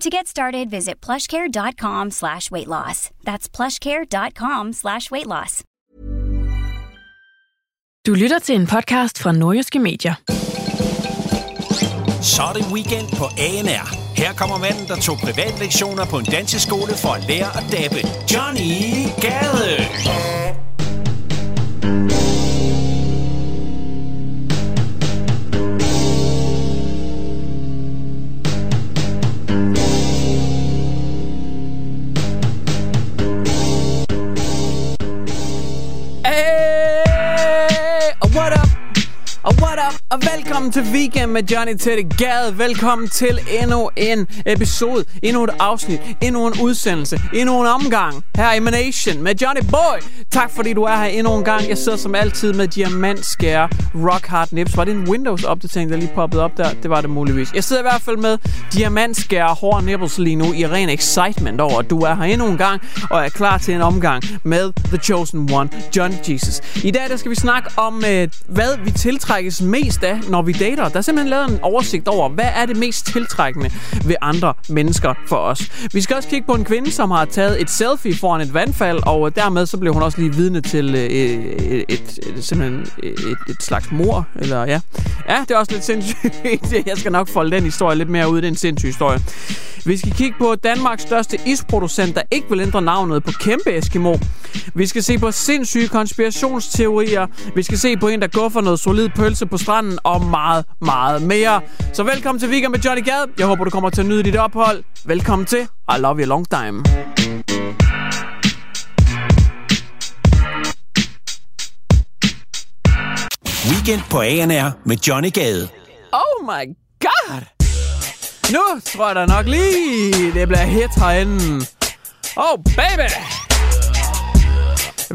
To get started, visit plushcare.com slash weight loss. That's plushcare.com slash weight loss. Du lytter til en podcast fra Nordjyske Medier. Så er det weekend på ANR. Her kommer manden, der tog privatlektioner på en danseskole for at lære at dabbe. Johnny Gade! What up? Og velkommen til Weekend med Johnny Teddy Gade. Velkommen til endnu en episode, endnu et afsnit, endnu en udsendelse, endnu en omgang her i Manation med Johnny Boy. Tak fordi du er her endnu en gang. Jeg sidder som altid med diamantskære rock hard nips. Var det en Windows-opdatering, der lige poppede op der? Det var det muligvis. Jeg sidder i hvert fald med diamantskære hårde nipples lige nu i ren excitement over, at du er her endnu en gang og er klar til en omgang med The Chosen One, Johnny Jesus. I dag der skal vi snakke om, øh, hvad vi tiltrækkes mest af, når vi dater. Der er simpelthen lavet en oversigt over, hvad er det mest tiltrækkende ved andre mennesker for os. Vi skal også kigge på en kvinde, som har taget et selfie foran et vandfald, og dermed så blev hun også lige vidne til øh, et, et, et, simpelthen et, et slags mor. Eller, ja. ja, det er også lidt sindssygt. Jeg skal nok folde den historie lidt mere ud. Det er en sindssyg historie. Vi skal kigge på Danmarks største isproducent, der ikke vil ændre navnet på Kæmpe Eskimo. Vi skal se på sindssyge konspirationsteorier. Vi skal se på en, der går for noget solid pølse på stranden og meget, meget mere. Så velkommen til Weekend med Johnny Gade. Jeg håber, du kommer til at nyde dit ophold. Velkommen til I Love You Long Time. Weekend på ANR med Johnny Gade. Oh my god! Nu tror jeg da nok lige, det bliver hit herinde. Oh baby!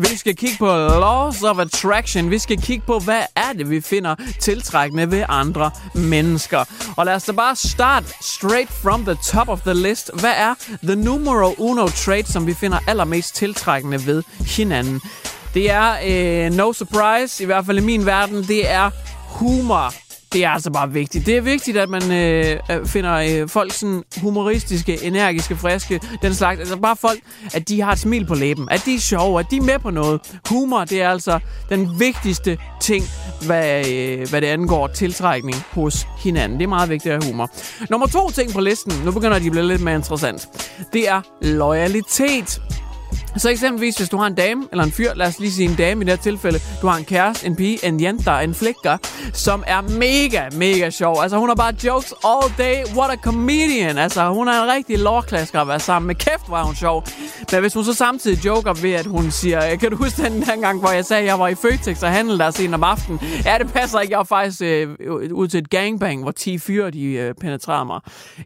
Vi skal kigge på Laws of Attraction. Vi skal kigge på, hvad er det, vi finder tiltrækkende ved andre mennesker. Og lad os da bare starte straight from the top of the list. Hvad er the numero uno trait, som vi finder allermest tiltrækkende ved hinanden? Det er øh, no surprise, i hvert fald i min verden, det er humor. Det er altså bare vigtigt. Det er vigtigt, at man øh, øh, finder øh, folk sådan humoristiske, energiske, friske, den slags. Altså bare folk, at de har et smil på læben, at de er sjove, at de er med på noget. Humor, det er altså den vigtigste ting, hvad, øh, hvad det angår tiltrækning hos hinanden. Det er meget vigtigt at have humor. Nummer to ting på listen, nu begynder de at blive lidt mere interessant. Det er loyalitet. Så eksempelvis, hvis du har en dame, eller en fyr, lad os lige sige en dame i det her tilfælde, du har en kæreste, en pige, en jenter, en flikker, som er mega, mega sjov. Altså, hun har bare jokes all day. What a comedian. Altså, hun er en rigtig lårklasker at være sammen med. Kæft, var hun sjov. Men hvis hun så samtidig joker ved, at hun siger, kan du huske den her gang, hvor jeg sagde, at jeg var i Føtex og handlede der sent om aftenen? Ja, det passer ikke. Jeg var faktisk øh, ud til et gangbang, hvor 10 fyre, de øh, penetrerede mig.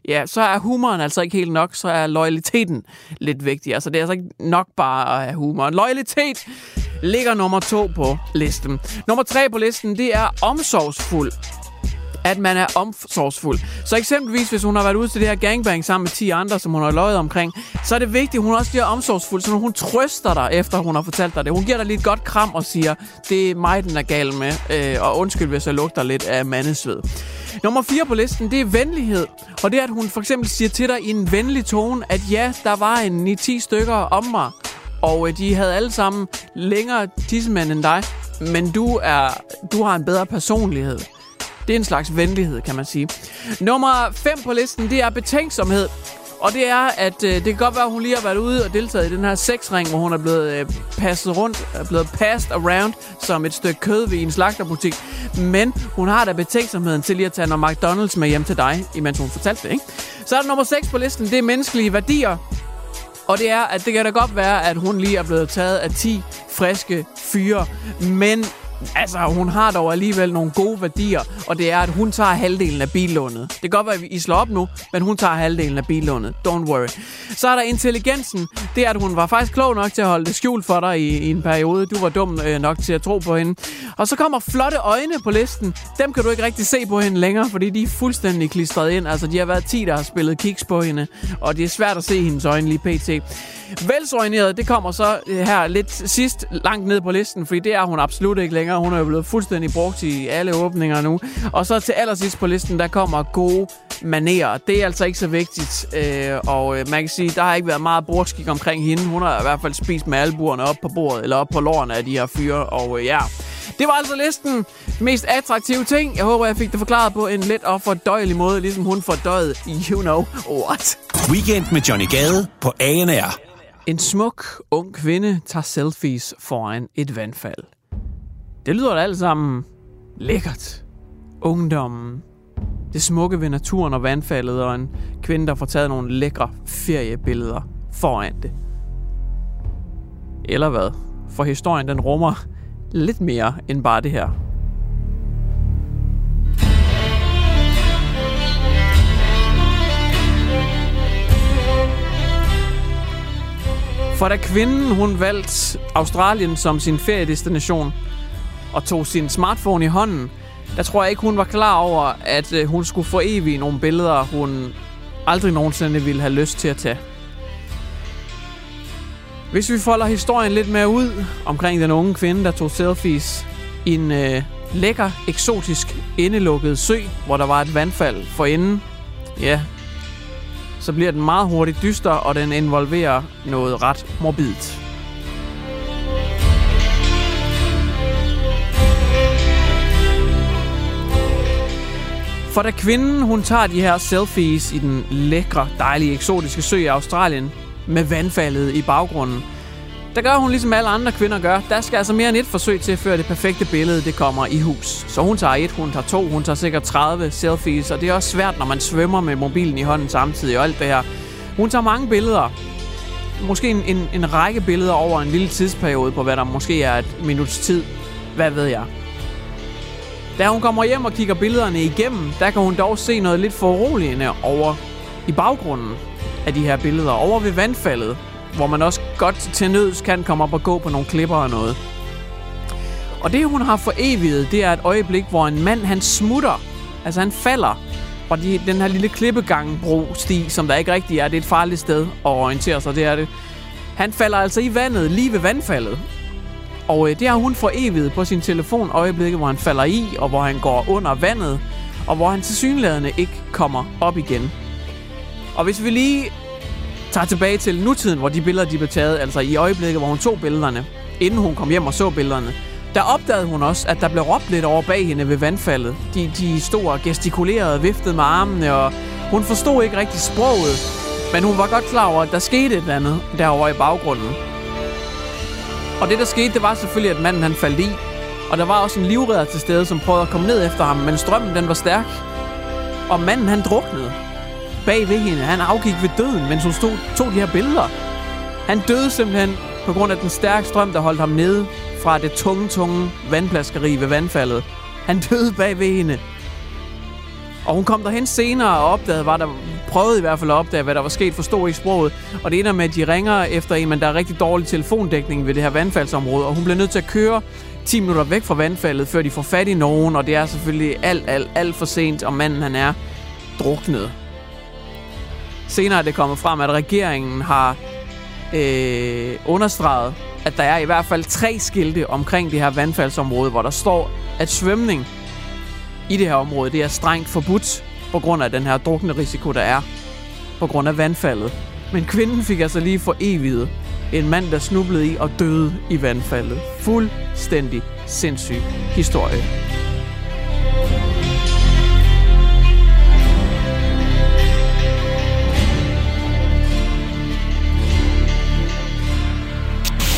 Ja, så er humoren altså ikke helt nok, så er loyaliteten lidt vigtig. Altså, det er altså ikke nok bare at have humor. Loyalitet ligger nummer to på listen. Nummer tre på listen, det er omsorgsfuld at man er omsorgsfuld. Så eksempelvis, hvis hun har været ude til det her gangbang sammen med 10 andre, som hun har løjet omkring, så er det vigtigt, at hun også bliver omsorgsfuld, så hun trøster dig, efter hun har fortalt dig det. Hun giver dig lige et godt kram og siger, det er mig, den er gal med, øh, og undskyld, hvis jeg lugter lidt af mandesved. Nummer 4 på listen, det er venlighed. Og det er, at hun for eksempel siger til dig i en venlig tone, at ja, der var en 9-10 stykker om mig, og øh, de havde alle sammen længere tissemænd end dig, men du, er, du har en bedre personlighed. Det er en slags venlighed, kan man sige. Nummer 5 på listen, det er betænksomhed. Og det er, at øh, det kan godt være, at hun lige har været ude og deltaget i den her sexring, hvor hun er blevet øh, passet rundt, er blevet passed around som et stykke kød ved en slagterbutik. Men hun har da betænksomheden til lige at tage noget McDonald's med hjem til dig, imens hun fortalte det, ikke? Så er der nummer 6 på listen, det er menneskelige værdier. Og det er, at det kan da godt være, at hun lige er blevet taget af 10 friske fyre. Men Altså, hun har dog alligevel nogle gode værdier, og det er, at hun tager halvdelen af billånet. Det kan godt være, at I slår op nu, men hun tager halvdelen af billånet. Don't worry. Så er der intelligensen. Det er, at hun var faktisk klog nok til at holde det skjult for dig i, i en periode. Du var dum øh, nok til at tro på hende. Og så kommer flotte øjne på listen. Dem kan du ikke rigtig se på hende længere, fordi de er fuldstændig klistret ind. Altså, de har været 10, der har spillet kiks på hende, og det er svært at se hendes øjne lige pt. Velsorienteret, det kommer så øh, her lidt sidst langt ned på listen, fordi det er hun absolut ikke længere. Hun er jo blevet fuldstændig brugt i alle åbninger nu. Og så til allersidst på listen, der kommer gode manerer. Det er altså ikke så vigtigt. Øh, og øh, man kan sige, der har ikke været meget bordskik omkring hende. Hun har i hvert fald spist med albuerne op på bordet, eller op på lårene af de her fyre. Og ja, det var altså listen mest attraktive ting. Jeg håber, jeg fik det forklaret på en let og fordøjelig måde, ligesom hun fordøjede You Know What. Weekend med Johnny Gade på ANR. En smuk, ung kvinde tager selfies foran et vandfald. Det lyder da alt sammen lækkert. Ungdommen. Det smukke ved naturen og vandfaldet, og en kvinde, der får taget nogle lækre feriebilleder foran det. Eller hvad? For historien den rummer lidt mere end bare det her. For da kvinden hun valgte Australien som sin feriedestination og tog sin smartphone i hånden, der tror jeg ikke, hun var klar over, at øh, hun skulle få evigt nogle billeder, hun aldrig nogensinde ville have lyst til at tage. Hvis vi folder historien lidt mere ud omkring den unge kvinde, der tog selfies i en øh, lækker, eksotisk, indelukket sø, hvor der var et vandfald for enden. Ja, så bliver den meget hurtigt dyster, og den involverer noget ret morbidt. For da kvinden hun tager de her selfies i den lækre, dejlige, eksotiske sø i Australien med vandfaldet i baggrunden, der gør hun ligesom alle andre kvinder gør. Der skal altså mere end et forsøg til, før det perfekte billede det kommer i hus. Så hun tager et, hun tager to, hun tager sikkert 30 selfies, og det er også svært, når man svømmer med mobilen i hånden samtidig og alt det her. Hun tager mange billeder. Måske en, en, en række billeder over en lille tidsperiode på, hvad der måske er et minuts tid. Hvad ved jeg. Da hun kommer hjem og kigger billederne igennem, der kan hun dog se noget lidt foruroligende over i baggrunden af de her billeder. Over ved vandfaldet, hvor man også godt til nøds kan komme op og gå på nogle klipper og noget. Og det, hun har foreviget, det er et øjeblik, hvor en mand, han smutter. Altså, han falder fra de, den her lille klippegangbro-sti, som der ikke rigtig er. Det er et farligt sted at orientere sig, det er det. Han falder altså i vandet, lige ved vandfaldet. Og øh, det har hun forevet på sin telefon øjeblikket, hvor han falder i, og hvor han går under vandet, og hvor han tilsyneladende ikke kommer op igen. Og hvis vi lige tager tilbage til nutiden, hvor de billeder de blev taget, altså i øjeblikket, hvor hun tog billederne, inden hun kom hjem og så billederne, der opdagede hun også, at der blev råbt lidt over bag hende ved vandfaldet. De, de stod og gestikulerede viftede med armene, og hun forstod ikke rigtig sproget, men hun var godt klar over, at der skete et eller andet derovre i baggrunden. Og det, der skete, det var selvfølgelig, at manden han faldt i. Og der var også en livredder til stede, som prøvede at komme ned efter ham, men strømmen den var stærk. Og manden han druknede bag ved hende. Han afgik ved døden, mens hun stod, tog de her billeder. Han døde simpelthen på grund af den stærke strøm, der holdt ham nede fra det tunge, tunge vandplaskeri ved vandfaldet. Han døde bag ved hende. Og hun kom derhen senere og opdagede, var der prøvede i hvert fald at opdage, hvad der var sket, forstod ikke sproget. Og det ender med, at de ringer efter en, men der er rigtig dårlig telefondækning ved det her vandfaldsområde, og hun bliver nødt til at køre 10 minutter væk fra vandfaldet, før de får fat i nogen, og det er selvfølgelig alt, alt, alt for sent, og manden han er druknet. Senere er det kommet frem, at regeringen har øh, understreget, at der er i hvert fald tre skilte omkring det her vandfaldsområde, hvor der står, at svømning i det her område, det er strengt forbudt på grund af den her drukne risiko, der er på grund af vandfaldet. Men kvinden fik altså lige for evigt en mand, der snublede i og døde i vandfaldet. Fuldstændig sindssyg historie.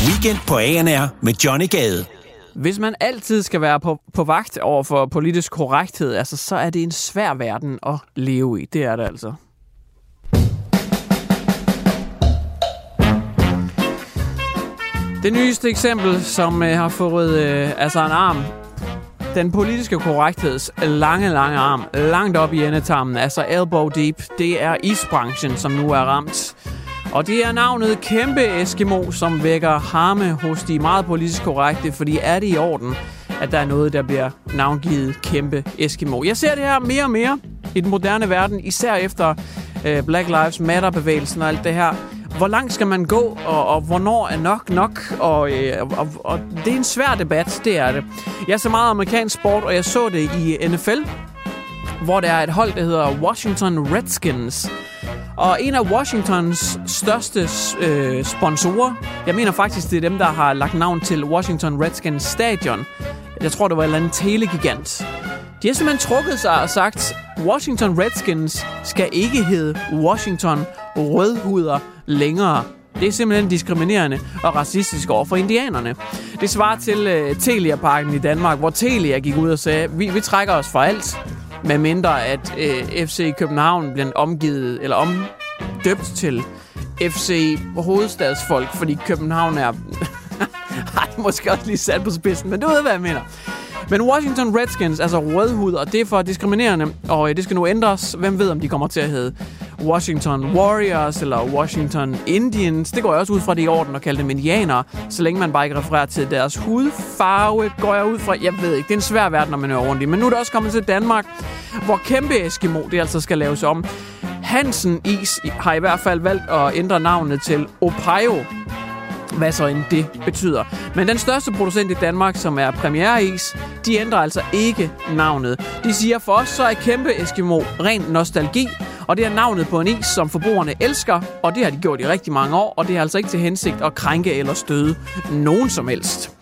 Weekend på ANR med Johnny Gade. Hvis man altid skal være på, på vagt over for politisk korrekthed, altså, så er det en svær verden at leve i. Det er det altså. Det nyeste eksempel, som øh, har fået øh, altså en arm, den politiske korrektheds lange, lange arm, langt op i endetarmen, altså elbow deep, det er isbranchen, som nu er ramt. Og det er navnet Kæmpe Eskimo, som vækker harme hos de meget politisk korrekte, fordi er det i orden, at der er noget, der bliver navngivet Kæmpe Eskimo. Jeg ser det her mere og mere i den moderne verden, især efter øh, Black Lives Matter-bevægelsen og alt det her. Hvor langt skal man gå, og, og hvornår er nok nok? Og, øh, og, og det er en svær debat, det er det. Jeg ser meget amerikansk sport, og jeg så det i NFL, hvor der er et hold, der hedder Washington Redskins. Og en af Washingtons største øh, sponsorer, jeg mener faktisk, det er dem, der har lagt navn til Washington Redskins stadion. Jeg tror, det var en eller anden telegigant. De har simpelthen trukket sig og sagt, Washington Redskins skal ikke hedde Washington Rødhuder længere. Det er simpelthen diskriminerende og racistisk over for indianerne. Det svarer til øh, Telia-parken i Danmark, hvor Telia gik ud og sagde, vi, vi trækker os for alt, med mindre at øh, FC København bliver omgivet eller omdøbt til FC Hovedstadsfolk, fordi København er... Ej, måske også lige sat på spidsen, men du ved, hvad jeg mener. Men Washington Redskins, altså rødhud, og det er for diskriminerende, og øh, det skal nu ændres. Hvem ved, om de kommer til at hedde Washington Warriors eller Washington Indians. Det går jeg også ud fra, det i orden at kalde dem indianere, så længe man bare ikke refererer til deres hudfarve, går jeg ud fra. Jeg ved ikke, det er en svær verden, når man er rundt i. Men nu er det også kommet til Danmark, hvor kæmpe Eskimo det altså skal laves om. Hansen Is har i hvert fald valgt at ændre navnet til Opayo hvad så end det betyder. Men den største producent i Danmark, som er Premiere Is, de ændrer altså ikke navnet. De siger, for os så er kæmpe Eskimo ren nostalgi, og det er navnet på en is, som forbrugerne elsker, og det har de gjort i rigtig mange år, og det er altså ikke til hensigt at krænke eller støde nogen som helst.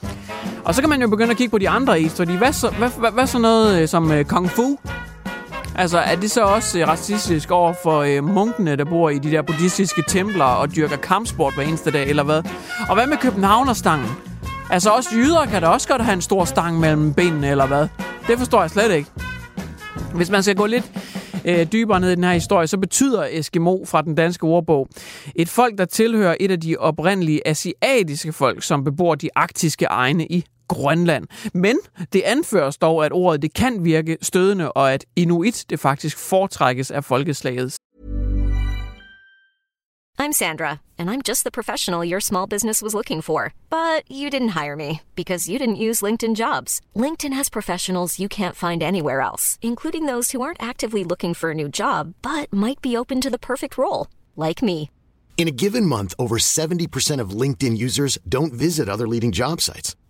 Og så kan man jo begynde at kigge på de andre is, fordi hvad så, hvad, hvad, hvad så noget øh, som øh, Kung Fu? Altså, er det så også øh, racistisk over for øh, munkene, der bor i de der buddhistiske templer og dyrker kampsport hver eneste dag, eller hvad? Og hvad med Københavnerstangen? Altså, også jyder kan da også godt have en stor stang mellem benene, eller hvad? Det forstår jeg slet ikke. Hvis man skal gå lidt øh, dybere ned i den her historie, så betyder Eskimo fra den danske ordbog et folk, der tilhører et af de oprindelige asiatiske folk, som bebor de arktiske egne i Grønland. Men det anføres dog, at ordet det kan virke stødende, og at inuit det faktisk foretrækkes af folkeslaget I'm Sandra, and I'm just the professional your small business was looking for. But you didn't hire me because you didn't use LinkedIn jobs. LinkedIn has professionals you can't find anywhere else, including those who aren't actively looking for a new job but might be open to the perfect role, like me. In a given month, over 70% of LinkedIn users don't visit other leading job sites.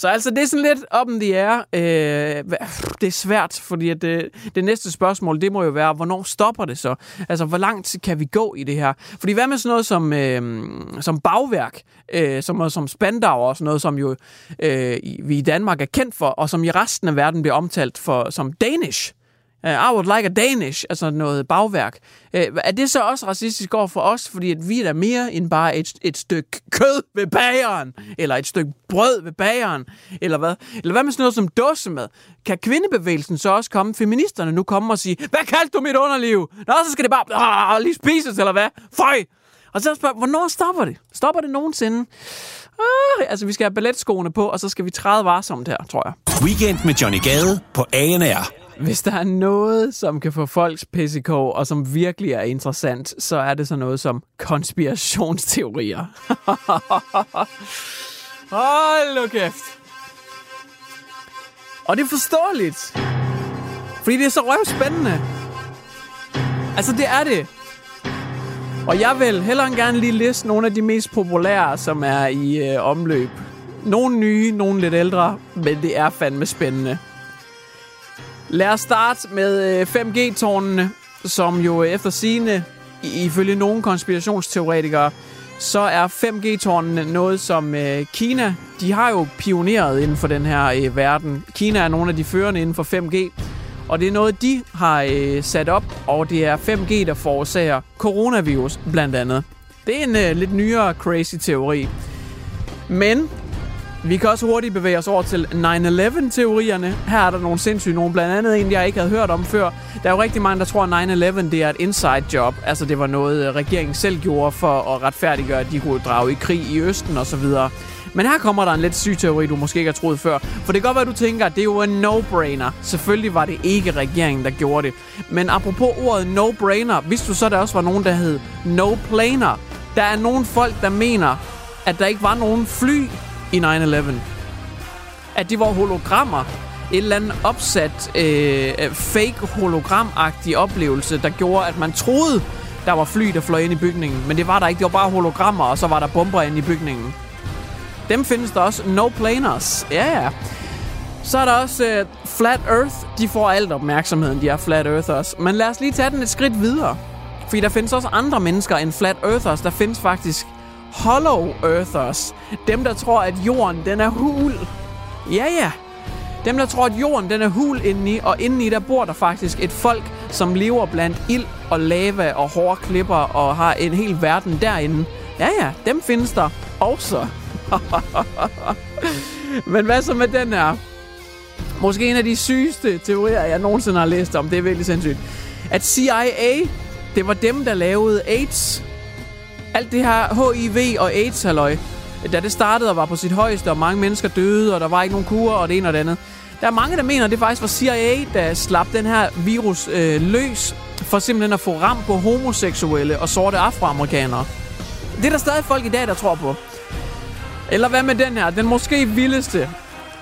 Så altså, det er sådan lidt op the air. Øh, det er svært, fordi at det, det næste spørgsmål, det må jo være, hvornår stopper det så? Altså, hvor langt kan vi gå i det her? Fordi hvad med sådan noget som, øh, som bagværk, øh, som noget som Spandau og sådan noget, som jo øh, vi i Danmark er kendt for, og som i resten af verden bliver omtalt for som Danish? Uh, I would like a Danish, altså noget bagværk. Uh, er det så også racistisk over for os, fordi at vi er mere end bare et, et stykke kød ved bageren, eller et stykke brød ved bageren, eller hvad? Eller hvad med sådan noget som dåsemad? Kan kvindebevægelsen så også komme, feministerne nu komme og sige, hvad kaldte du mit underliv? Nå, så skal det bare ah, lige spises, eller hvad? Føj! Og så spørger hvornår stopper det? Stopper det nogensinde? Ah, altså, vi skal have balletskoene på, og så skal vi træde varsomt her, tror jeg. Weekend med Johnny Gade på ANR. Hvis der er noget, som kan få folks PCK, og som virkelig er interessant, så er det så noget som konspirationsteorier. Hold nu kæft. Og det er forståeligt. Fordi det er så røvspændende. Altså, det er det. Og jeg vil hellere end gerne lige liste nogle af de mest populære, som er i øh, omløb. Nogle nye, nogle lidt ældre, men det er fandme spændende. Lad os starte med øh, 5G-tårnene, som jo øh, efter sine, ifølge nogle konspirationsteoretikere, så er 5G-tårnene noget, som øh, Kina, de har jo pioneret inden for den her øh, verden. Kina er nogle af de førende inden for 5G, og det er noget, de har øh, sat op, og det er 5G, der forårsager coronavirus blandt andet. Det er en øh, lidt nyere crazy teori. Men vi kan også hurtigt bevæge os over til 9-11-teorierne. Her er der nogle sindssyge nogle, blandt andet en, jeg ikke havde hørt om før. Der er jo rigtig mange, der tror, at 9-11 det er et inside job. Altså det var noget, øh, regeringen selv gjorde for at retfærdiggøre, at de kunne drage i krig i Østen osv. Men her kommer der en lidt syg teori, du måske ikke har troet før. For det kan godt være, du tænker, at det er jo en no-brainer. Selvfølgelig var det ikke regeringen, der gjorde det. Men apropos ordet no-brainer, hvis du så, der også var nogen, der hed no-planer. Der er nogle folk, der mener, at der ikke var nogen fly i 9-11. At de var hologrammer. Et eller andet opsat øh, fake hologramagtig oplevelse, der gjorde, at man troede, der var fly, der fløj ind i bygningen. Men det var der ikke. Det var bare hologrammer, og så var der bomber ind i bygningen. Dem findes der også. No planers. Ja, ja. Så er der også øh, Flat Earth. De får alt opmærksomheden, de er Flat Earthers. Men lad os lige tage den et skridt videre. Fordi der findes også andre mennesker end Flat Earthers. Der findes faktisk Hollow Earthers. Dem, der tror, at jorden den er hul. Ja, ja. Dem, der tror, at jorden den er hul indeni, og indeni der bor der faktisk et folk, som lever blandt ild og lava og hårde klipper og har en hel verden derinde. Ja, ja, dem findes der også. Men hvad så med den her? Måske en af de sygeste teorier, jeg nogensinde har læst om. Det er virkelig sindssygt. At CIA, det var dem, der lavede AIDS. Alt det her HIV og AIDS, halløj. Da det startede og var på sit højeste, og mange mennesker døde, og der var ikke nogen kur, og det ene og det andet. Der er mange, der mener, at det faktisk var CIA, der slap den her virus øh, løs, for simpelthen at få ram på homoseksuelle og sorte afroamerikanere. Det er der stadig folk i dag, der tror på. Eller hvad med den her? Den måske vildeste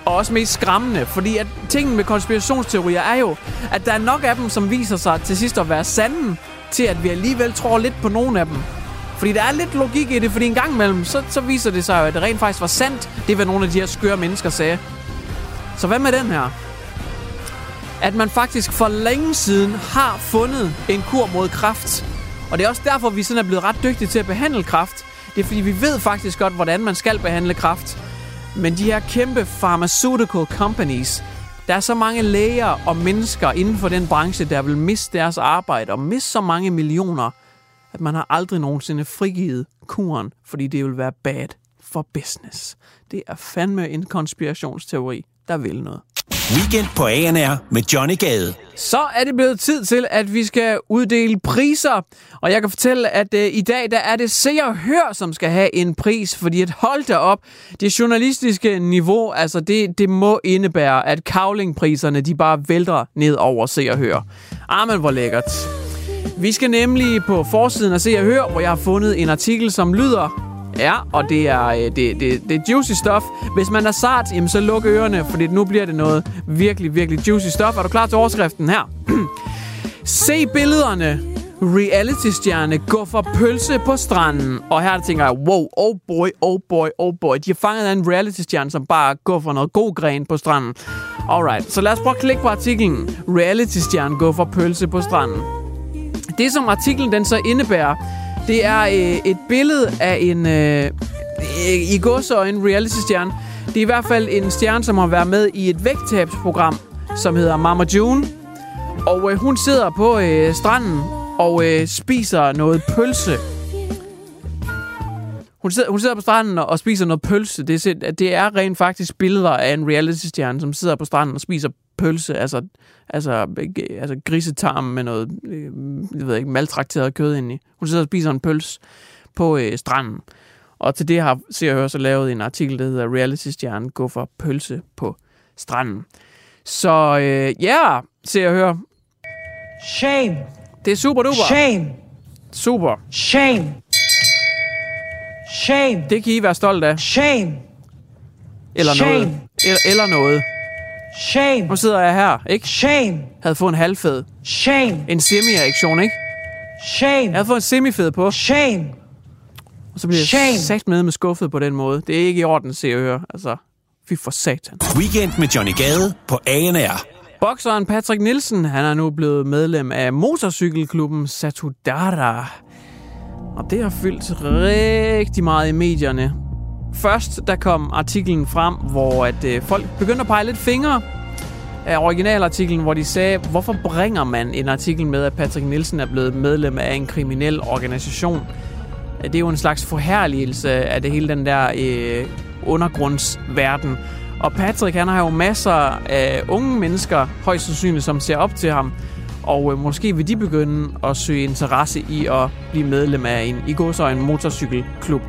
og også mest skræmmende, fordi at tingen med konspirationsteorier er jo, at der er nok af dem, som viser sig til sidst at være sande, til at vi alligevel tror lidt på nogle af dem. Fordi der er lidt logik i det, fordi en gang imellem, så, så viser det sig jo, at det rent faktisk var sandt, det hvad nogle af de her skøre mennesker sagde. Så hvad med den her? At man faktisk for længe siden har fundet en kur mod kræft. Og det er også derfor, vi sådan er blevet ret dygtige til at behandle kræft. Det er fordi, vi ved faktisk godt, hvordan man skal behandle kræft. Men de her kæmpe pharmaceutical companies, der er så mange læger og mennesker inden for den branche, der vil miste deres arbejde og miste så mange millioner, at man har aldrig nogensinde frigivet kuren, fordi det vil være bad for business. Det er fandme en konspirationsteori, der vil noget. Weekend på ANR med Johnny Gade. Så er det blevet tid til, at vi skal uddele priser. Og jeg kan fortælle, at uh, i dag der er det Se og Hør, som skal have en pris. Fordi at hold da op, det journalistiske niveau, altså det, det må indebære, at kavlingpriserne de bare vælter ned over Se og Hør. Ah, men hvor lækkert. Vi skal nemlig på forsiden af Se og Hør, hvor jeg har fundet en artikel, som lyder... Ja, og det er, øh, det, det, det er juicy stuff. Hvis man er sart, jamen så luk ørerne, for nu bliver det noget virkelig, virkelig juicy stuff. Er du klar til overskriften her? Se billederne. Reality-stjerne går for pølse på stranden. Og her tænker jeg, wow, oh boy, oh boy, oh boy. De har fanget en reality-stjerne, som bare går for noget god gren på stranden. Alright, så lad os prøve at klikke på artiklen. Reality-stjerne går for pølse på stranden. Det, som artiklen den så indebærer, det er øh, et billede af en, øh, i en reality-stjerne. Det er i hvert fald en stjerne, som har været med i et vægttabsprogram, som hedder Mama June. Og øh, hun sidder på øh, stranden og øh, spiser noget pølse. Hun sidder, hun sidder på stranden og spiser noget pølse. Det er, det er rent faktisk billeder af en reality-stjerne, som sidder på stranden og spiser pølse. Altså, altså, altså grisetarm med noget, øh, jeg ved ikke, maltrakteret kød ind i. Hun sidder og spiser en pølse på øh, stranden. Og til det har ser jeg så lavet en artikel, der hedder Reality-stjernen går for pølse på stranden. Så øh, ja, yeah, ser jeg høre. Shame. Det er super duper. Shame. Super. Shame. Shame. Det kan I være stolt af. Shame. Eller Shame. noget. Eller, eller noget. Shame. Nu sidder jeg her, ikke? Shame. Havde fået en halvfed. Shame. En semi-reaktion, ikke? Shame. Jeg havde fået en semifed på, Shame. og så bliver Shame. jeg sagt med med skuffet på den måde. Det er ikke i orden, ser jeg høre. Altså, fy for satan. Weekend med Johnny Gade på ANR. Bokseren Patrick Nielsen, han er nu blevet medlem af motorcykelklubben Satudara. Og det har fyldt rigtig meget i medierne. Først der kom artiklen frem, hvor at øh, folk begyndte at pege lidt fingre af originalartiklen, hvor de sagde, hvorfor bringer man en artikel med, at Patrick Nielsen er blevet medlem af en kriminel organisation? Det er jo en slags forherligelse af det hele den der øh, undergrundsverden. Og Patrick, han har jo masser af unge mennesker, højst sandsynligt, som ser op til ham. Og øh, måske vil de begynde at søge interesse i at blive medlem af en, i en motorcykelklub.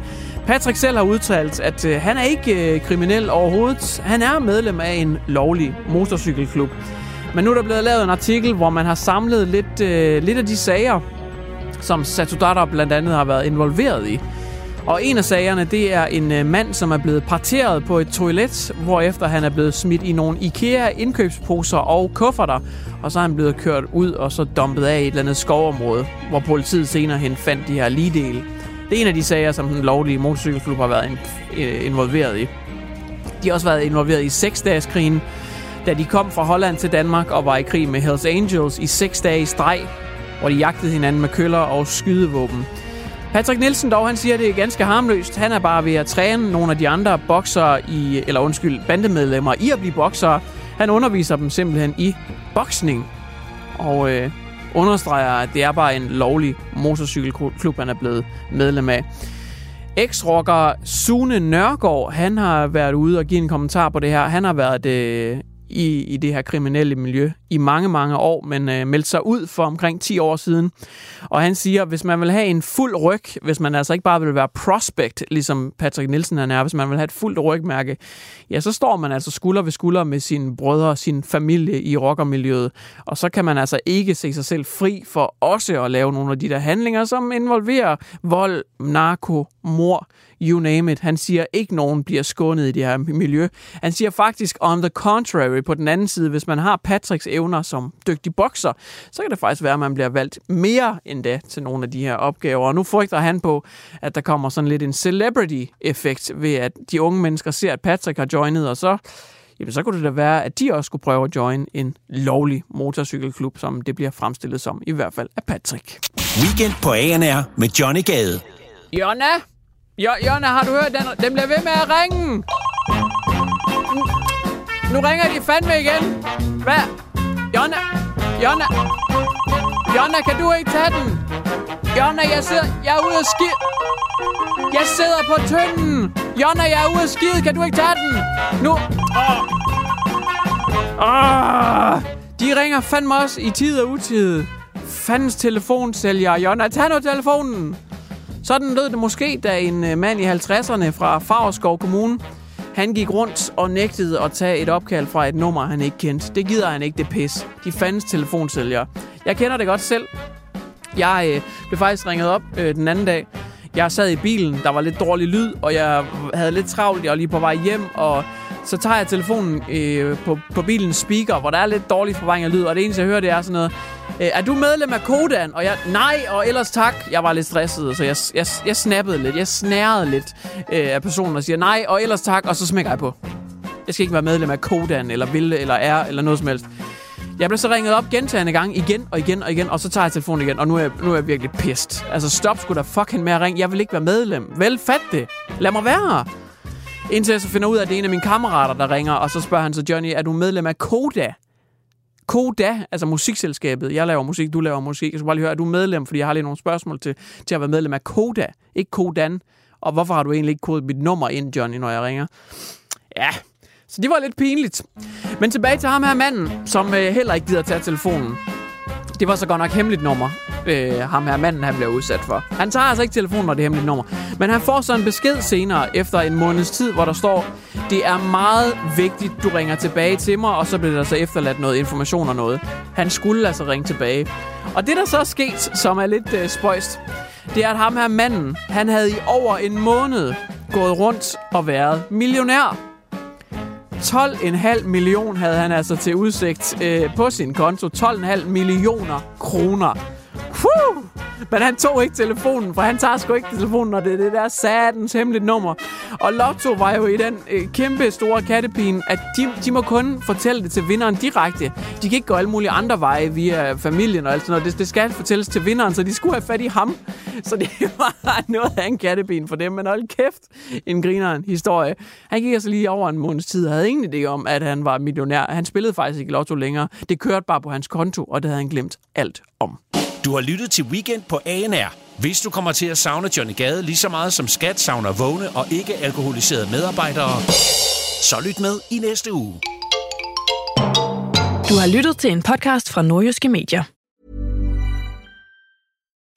Patrick selv har udtalt, at øh, han er ikke øh, kriminel overhovedet. Han er medlem af en lovlig motorcykelklub. Men nu er der blevet lavet en artikel, hvor man har samlet lidt, øh, lidt af de sager, som Satudata blandt andet har været involveret i. Og en af sagerne, det er en øh, mand, som er blevet parteret på et toilet, hvorefter han er blevet smidt i nogle IKEA-indkøbsposer og kufferter, og så er han blevet kørt ud og så dumpet af i et eller andet skovområde, hvor politiet senere hen fandt de her ligedele. Det er en af de sager, som den lovlige motorcykelklub har været øh, involveret i. De har også været involveret i seksdageskrigen, da de kom fra Holland til Danmark og var i krig med Hells Angels i seks dage i streg, hvor de jagtede hinanden med køller og skydevåben. Patrick Nielsen dog, han siger, at det er ganske harmløst. Han er bare ved at træne nogle af de andre boksere i, eller undskyld, bandemedlemmer i at blive boksere. Han underviser dem simpelthen i boksning. Og øh, understreger, at det er bare en lovlig motorcykelklub, han er blevet medlem af. Ex-rocker Sune Nørgaard, han har været ude og give en kommentar på det her. Han har været øh, i, i det her kriminelle miljø i mange, mange år, men øh, meldte sig ud for omkring 10 år siden. Og han siger, hvis man vil have en fuld ryg, hvis man altså ikke bare vil være prospect, ligesom Patrick Nielsen han er, hvis man vil have et fuldt rygmærke, ja, så står man altså skulder ved skulder med sine brødre og sin familie i rockermiljøet. Og så kan man altså ikke se sig selv fri for også at lave nogle af de der handlinger, som involverer vold, narko, mor, you name it. Han siger, ikke nogen bliver skånet i det her miljø. Han siger faktisk, on the contrary, på den anden side, hvis man har Patricks evner som dygtig bokser, så kan det faktisk være, at man bliver valgt mere end det til nogle af de her opgaver. Og nu frygter han på, at der kommer sådan lidt en celebrity-effekt ved, at de unge mennesker ser, at Patrick har joinet, og så jamen så kunne det da være, at de også skulle prøve at join en lovlig motorcykelklub, som det bliver fremstillet som, i hvert fald af Patrick. Weekend på ANR med Johnny Gade. Jonna? Jo, Jonna, har du hørt den? Den bliver ved med at ringe. Nu ringer de fandme igen. Hvad? Jonna? Jonna? Jonna, kan du ikke tage den? Jonna, jeg sidder... Jeg er ude at skide... Jeg sidder på tynden. Jonna, jeg er ude at skide. Kan du ikke tage den? Nu... Åh. Åh. De ringer fandme også i tid og utid. Fandens telefonsælger. Jonna, tag nu telefonen. Sådan lød det måske, da en øh, mand i 50'erne fra Favreskov Kommune, han gik rundt og nægtede at tage et opkald fra et nummer, han ikke kendte. Det gider han ikke, det pis. De fandens telefonsælgere. Jeg kender det godt selv. Jeg øh, blev faktisk ringet op øh, den anden dag. Jeg sad i bilen, der var lidt dårlig lyd, og jeg havde lidt travlt. Jeg var lige på vej hjem, og så tager jeg telefonen øh, på, på bilens speaker, hvor der er lidt dårlig forvaring af lyd, og det eneste, jeg hører, det er sådan noget, Øh, er du medlem af Kodan? Og jeg, nej, og ellers tak. Jeg var lidt stresset, så jeg, jeg, jeg snappede lidt. Jeg snærede lidt øh, af personen og siger, nej, og ellers tak, og så smækker jeg på. Jeg skal ikke være medlem af Kodan, eller Ville, eller er, eller noget som helst. Jeg blev så ringet op gentagende gange, igen og igen og igen, og så tager jeg telefonen igen, og nu er jeg, nu er jeg virkelig pissed. Altså, stop sgu da fucking med at ringe. Jeg vil ikke være medlem. Vel, fat det. Lad mig være. Indtil jeg så finder ud af, at det er en af mine kammerater, der ringer, og så spørger han så, Johnny, er du medlem af Koda? Koda, altså musikselskabet. Jeg laver musik, du laver musik. Jeg skal bare lige høre, er du medlem? Fordi jeg har lige nogle spørgsmål til, til at være medlem af Koda, ikke Kodan. Og hvorfor har du egentlig ikke kodet mit nummer ind, Johnny, når jeg ringer? Ja, så det var lidt pinligt. Men tilbage til ham her manden, som øh, heller ikke gider tage telefonen. Det var så godt nok hemmeligt nummer, øh, ham her manden, han bliver udsat for. Han tager altså ikke telefonen, når det er hemmeligt nummer. Men han får så en besked senere, efter en måneds tid, hvor der står, det er meget vigtigt, du ringer tilbage til mig, og så bliver der så efterladt noget information og noget. Han skulle altså ringe tilbage. Og det, der så er sket, som er lidt øh, spøjst, det er, at ham her manden, han havde i over en måned gået rundt og været millionær. 12,5 million havde han altså til udsigt øh, på sin konto. 12,5 millioner kroner. Whew! Men han tog ikke telefonen, for han tager sgu ikke telefonen, når det er det der satans hemmelige nummer. Og Lotto var jo i den øh, kæmpe store kattepine, at de, de må kun fortælle det til vinderen direkte. De kan ikke gå alle mulige andre veje via familien og alt sådan noget. Det, det skal fortælles til vinderen, så de skulle have fat i ham. Så det var noget af en kattepine for dem. Men hold kæft, en grineren historie. Han gik altså lige over en måneds tid og havde ingen idé om, at han var millionær. Han spillede faktisk ikke Lotto længere. Det kørte bare på hans konto, og det havde han glemt alt om. Du har lyttet til Weekend på ANR. Hvis du kommer til at savne Johnny Gade lige så meget som skat savner vågne og ikke alkoholiserede medarbejdere, så lyt med i næste uge. Du har lyttet til en podcast fra Nordjyske Medier.